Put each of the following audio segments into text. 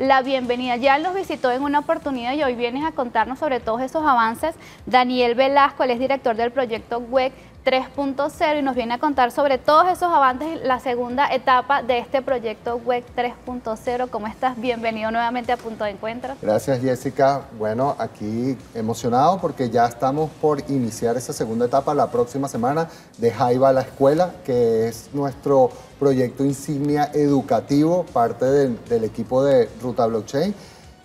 la bienvenida. Ya los visitó en una oportunidad y hoy vienes a contarnos sobre todos esos avances. Daniel Velasco, él es director del proyecto WEC 3.0 y nos viene a contar sobre todos esos avances, la segunda etapa de este proyecto WEC 3.0. ¿Cómo estás? Bienvenido nuevamente a Punto de Encuentro. Gracias Jessica. Bueno, aquí emocionado porque ya estamos por iniciar esa segunda etapa la próxima semana de Jaiba a la Escuela, que es nuestro proyecto insignia educativo, parte del equipo de Ruta Blockchain.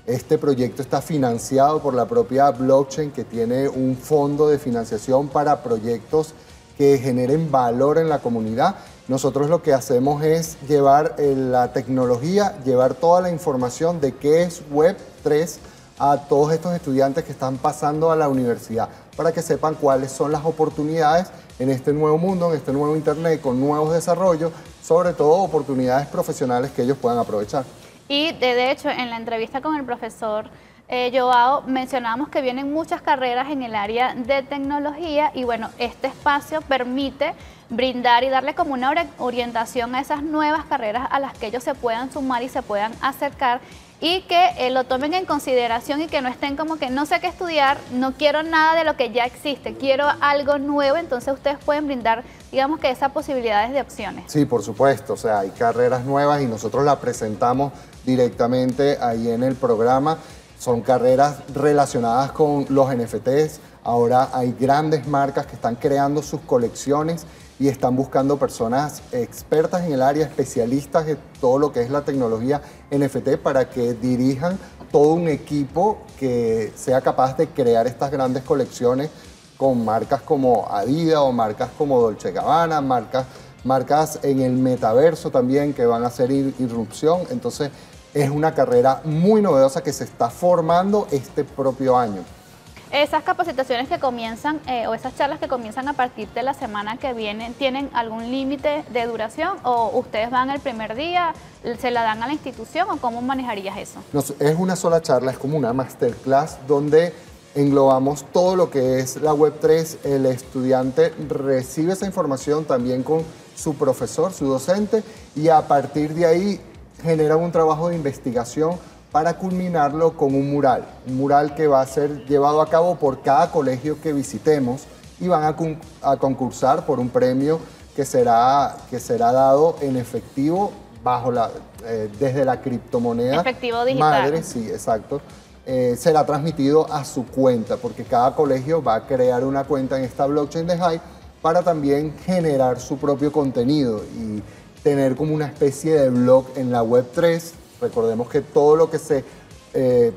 Este proyecto está financiado por la propia blockchain que tiene un fondo de financiación para proyectos que generen valor en la comunidad. Nosotros lo que hacemos es llevar eh, la tecnología, llevar toda la información de qué es Web3 a todos estos estudiantes que están pasando a la universidad para que sepan cuáles son las oportunidades en este nuevo mundo, en este nuevo Internet, con nuevos desarrollos, sobre todo oportunidades profesionales que ellos puedan aprovechar. Y de, hecho, en la entrevista con el profesor eh, Joao mencionamos que vienen muchas carreras en el área de tecnología y bueno, este espacio permite brindar y darle como una orientación a esas nuevas carreras a las que ellos se puedan sumar y se puedan acercar y que eh, lo tomen en consideración y que no estén como que no sé qué estudiar, no quiero nada de lo que ya existe, quiero algo nuevo, entonces ustedes pueden brindar, digamos que esas posibilidades de opciones. Sí, por supuesto, o sea, hay carreras nuevas y nosotros las presentamos directamente ahí en el programa. Son carreras relacionadas con los NFTs. Ahora hay grandes marcas que están creando sus colecciones y están buscando personas expertas en el área, especialistas en todo lo que es la tecnología NFT para que dirijan todo un equipo que sea capaz de crear estas grandes colecciones con marcas como Adidas o marcas como Dolce Gabbana, marcas, marcas en el metaverso también que van a hacer irrupción. Entonces es una carrera muy novedosa que se está formando este propio año. Esas capacitaciones que comienzan eh, o esas charlas que comienzan a partir de la semana que viene, ¿tienen algún límite de duración o ustedes van el primer día, se la dan a la institución o cómo manejarías eso? es una sola charla, es como una masterclass donde englobamos todo lo que es la Web3. El estudiante recibe esa información también con su profesor, su docente, y a partir de ahí genera un trabajo de investigación para culminarlo con un mural, un mural que va a ser llevado a cabo por cada colegio que visitemos y van a, concursar por un premio que será, que será dado en efectivo bajo la, eh, desde la criptomoneda. Efectivo digital. Madre, sí, exacto. Eh, será transmitido a su cuenta, porque cada colegio va a crear una cuenta en esta blockchain de Hive para también generar su propio contenido y tener como una especie de blog en la web 3 Recordemos que todo lo que se eh,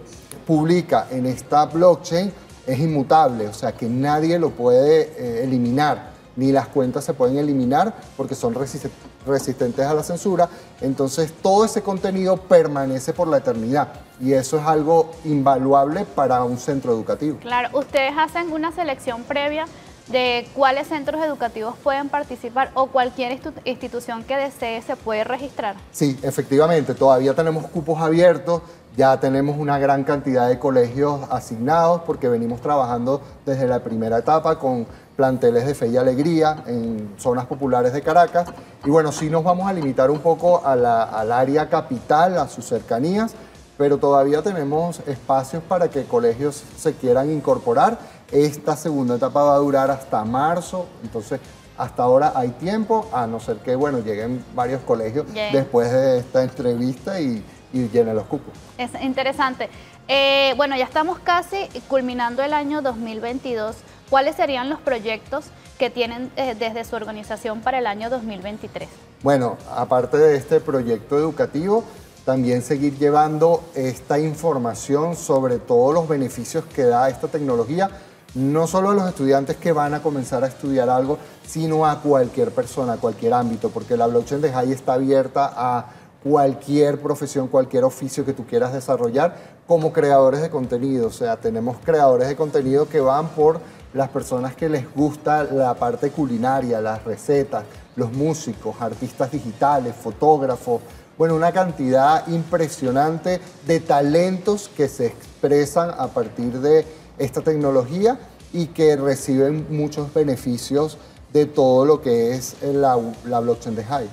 publica en esta blockchain es inmutable, o sea que nadie lo puede eh, eliminar, ni las cuentas se pueden eliminar porque son resistentes a la censura. Entonces todo ese contenido permanece por la eternidad y eso es algo invaluable para un centro educativo. Claro, ustedes hacen una selección previa de cuáles centros educativos pueden participar o cualquier institución que desee se puede registrar. Sí, efectivamente, todavía tenemos cupos abiertos, ya tenemos una gran cantidad de colegios asignados porque venimos trabajando desde la primera etapa con planteles de fe y alegría en zonas populares de Caracas. Y bueno, sí nos vamos a limitar un poco al área capital, a sus cercanías, pero todavía tenemos espacios para que colegios se quieran incorporar esta segunda etapa va a durar hasta marzo, entonces hasta ahora hay tiempo, a no ser que bueno lleguen varios colegios después de esta entrevista y, llenen los cupos. Es interesante. Eh, bueno, ya estamos casi culminando el año 2022. ¿Cuáles serían los proyectos que tienen eh, desde su organización para el año 2023? Bueno, aparte de este proyecto educativo, también seguir llevando esta información sobre todos los beneficios que da esta tecnología no solo a los estudiantes que van a comenzar a estudiar algo, sino a cualquier persona, cualquier ámbito, porque la blockchain de High está abierta a cualquier profesión, cualquier oficio que tú quieras desarrollar como creadores de contenido. O sea, tenemos creadores de contenido que van por las personas que les gusta la parte culinaria, las recetas, los músicos, artistas digitales, fotógrafos, bueno, una cantidad impresionante de talentos que se expresan a partir de esta tecnología y que reciben muchos beneficios de todo lo que es la, la blockchain de Hive.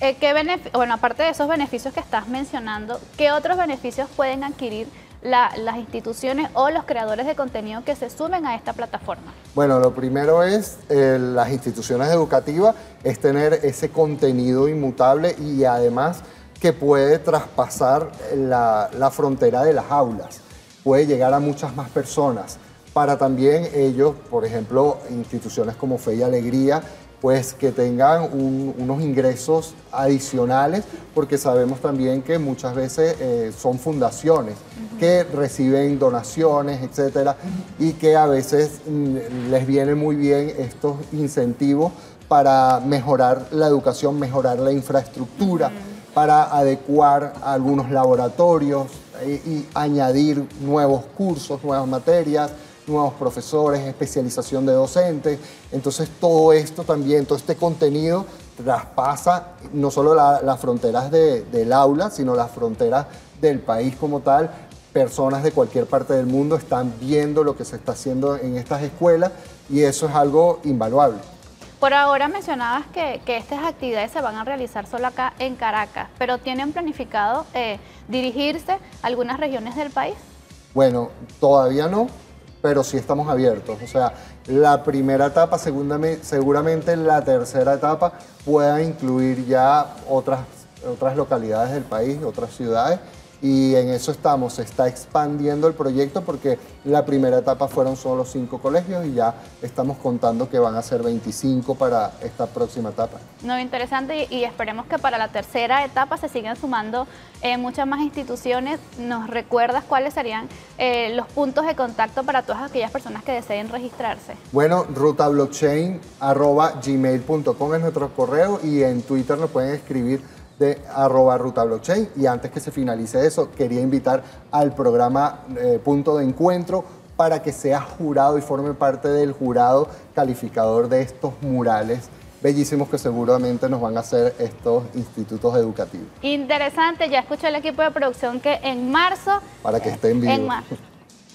Eh, ¿qué bueno, aparte de esos beneficios que estás mencionando, ¿qué otros beneficios pueden adquirir las instituciones o los creadores de contenido que se sumen a esta plataforma? Bueno, lo primero es eh, las instituciones educativas, es tener ese contenido inmutable y además que puede traspasar la, la frontera de las aulas, puede llegar a muchas más personas. Para también ellos, por ejemplo, instituciones como Fe y Alegría, pues que tengan unos ingresos adicionales, porque sabemos también que muchas veces eh, son fundaciones que reciben donaciones, etcétera, y que a veces mm, les viene muy bien estos incentivos para mejorar la educación, mejorar la infraestructura, para adecuar algunos laboratorios y añadir nuevos cursos, nuevas materias, nuevos profesores, especialización de docentes. Entonces todo esto también, todo este contenido traspasa no solo las fronteras del aula, sino las fronteras del país como tal. Personas de cualquier parte del mundo están viendo lo que se está haciendo en estas escuelas y eso es algo invaluable. Por ahora mencionabas que, estas actividades se van a realizar solo acá en Caracas, pero ¿tienen planificado eh, dirigirse a algunas regiones del país? Bueno, todavía no, pero sí estamos abiertos. O sea, la primera etapa, seguramente la tercera etapa pueda incluir ya otras, otras localidades del país, otras ciudades y en eso estamos, se está expandiendo el proyecto porque la primera etapa fueron solo cinco colegios y ya estamos contando que van a ser 25 para esta próxima etapa. No, interesante y, esperemos que para la tercera etapa se sigan sumando eh, muchas más instituciones. ¿Nos recuerdas cuáles serían eh, los puntos de contacto para todas aquellas personas que deseen registrarse? Bueno, rutablockchain.gmail.com es nuestro correo y en Twitter nos pueden escribir de arroba ruta blockchain. Y antes que se finalice eso, quería invitar al programa eh, Punto de Encuentro para que sea jurado y forme parte del jurado calificador de estos murales bellísimos que seguramente nos van a hacer estos institutos educativos. Interesante, ya escuchó el equipo de producción que en marzo... Para que estén vivos.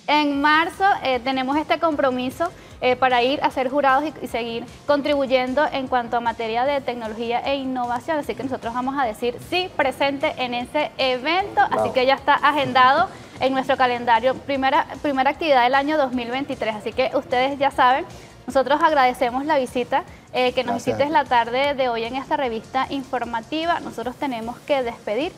En marzo eh, tenemos este compromiso eh, para ir a ser jurados y, seguir contribuyendo en cuanto a materia de tecnología e innovación. Así que nosotros vamos a decir sí presente en ese evento. Así que ya está agendado en nuestro calendario, primera, primera actividad del año 2023. Así que ustedes ya saben, nosotros agradecemos la visita. Eh, que nos visites la tarde de hoy en esta revista informativa. Nosotros tenemos que despedir.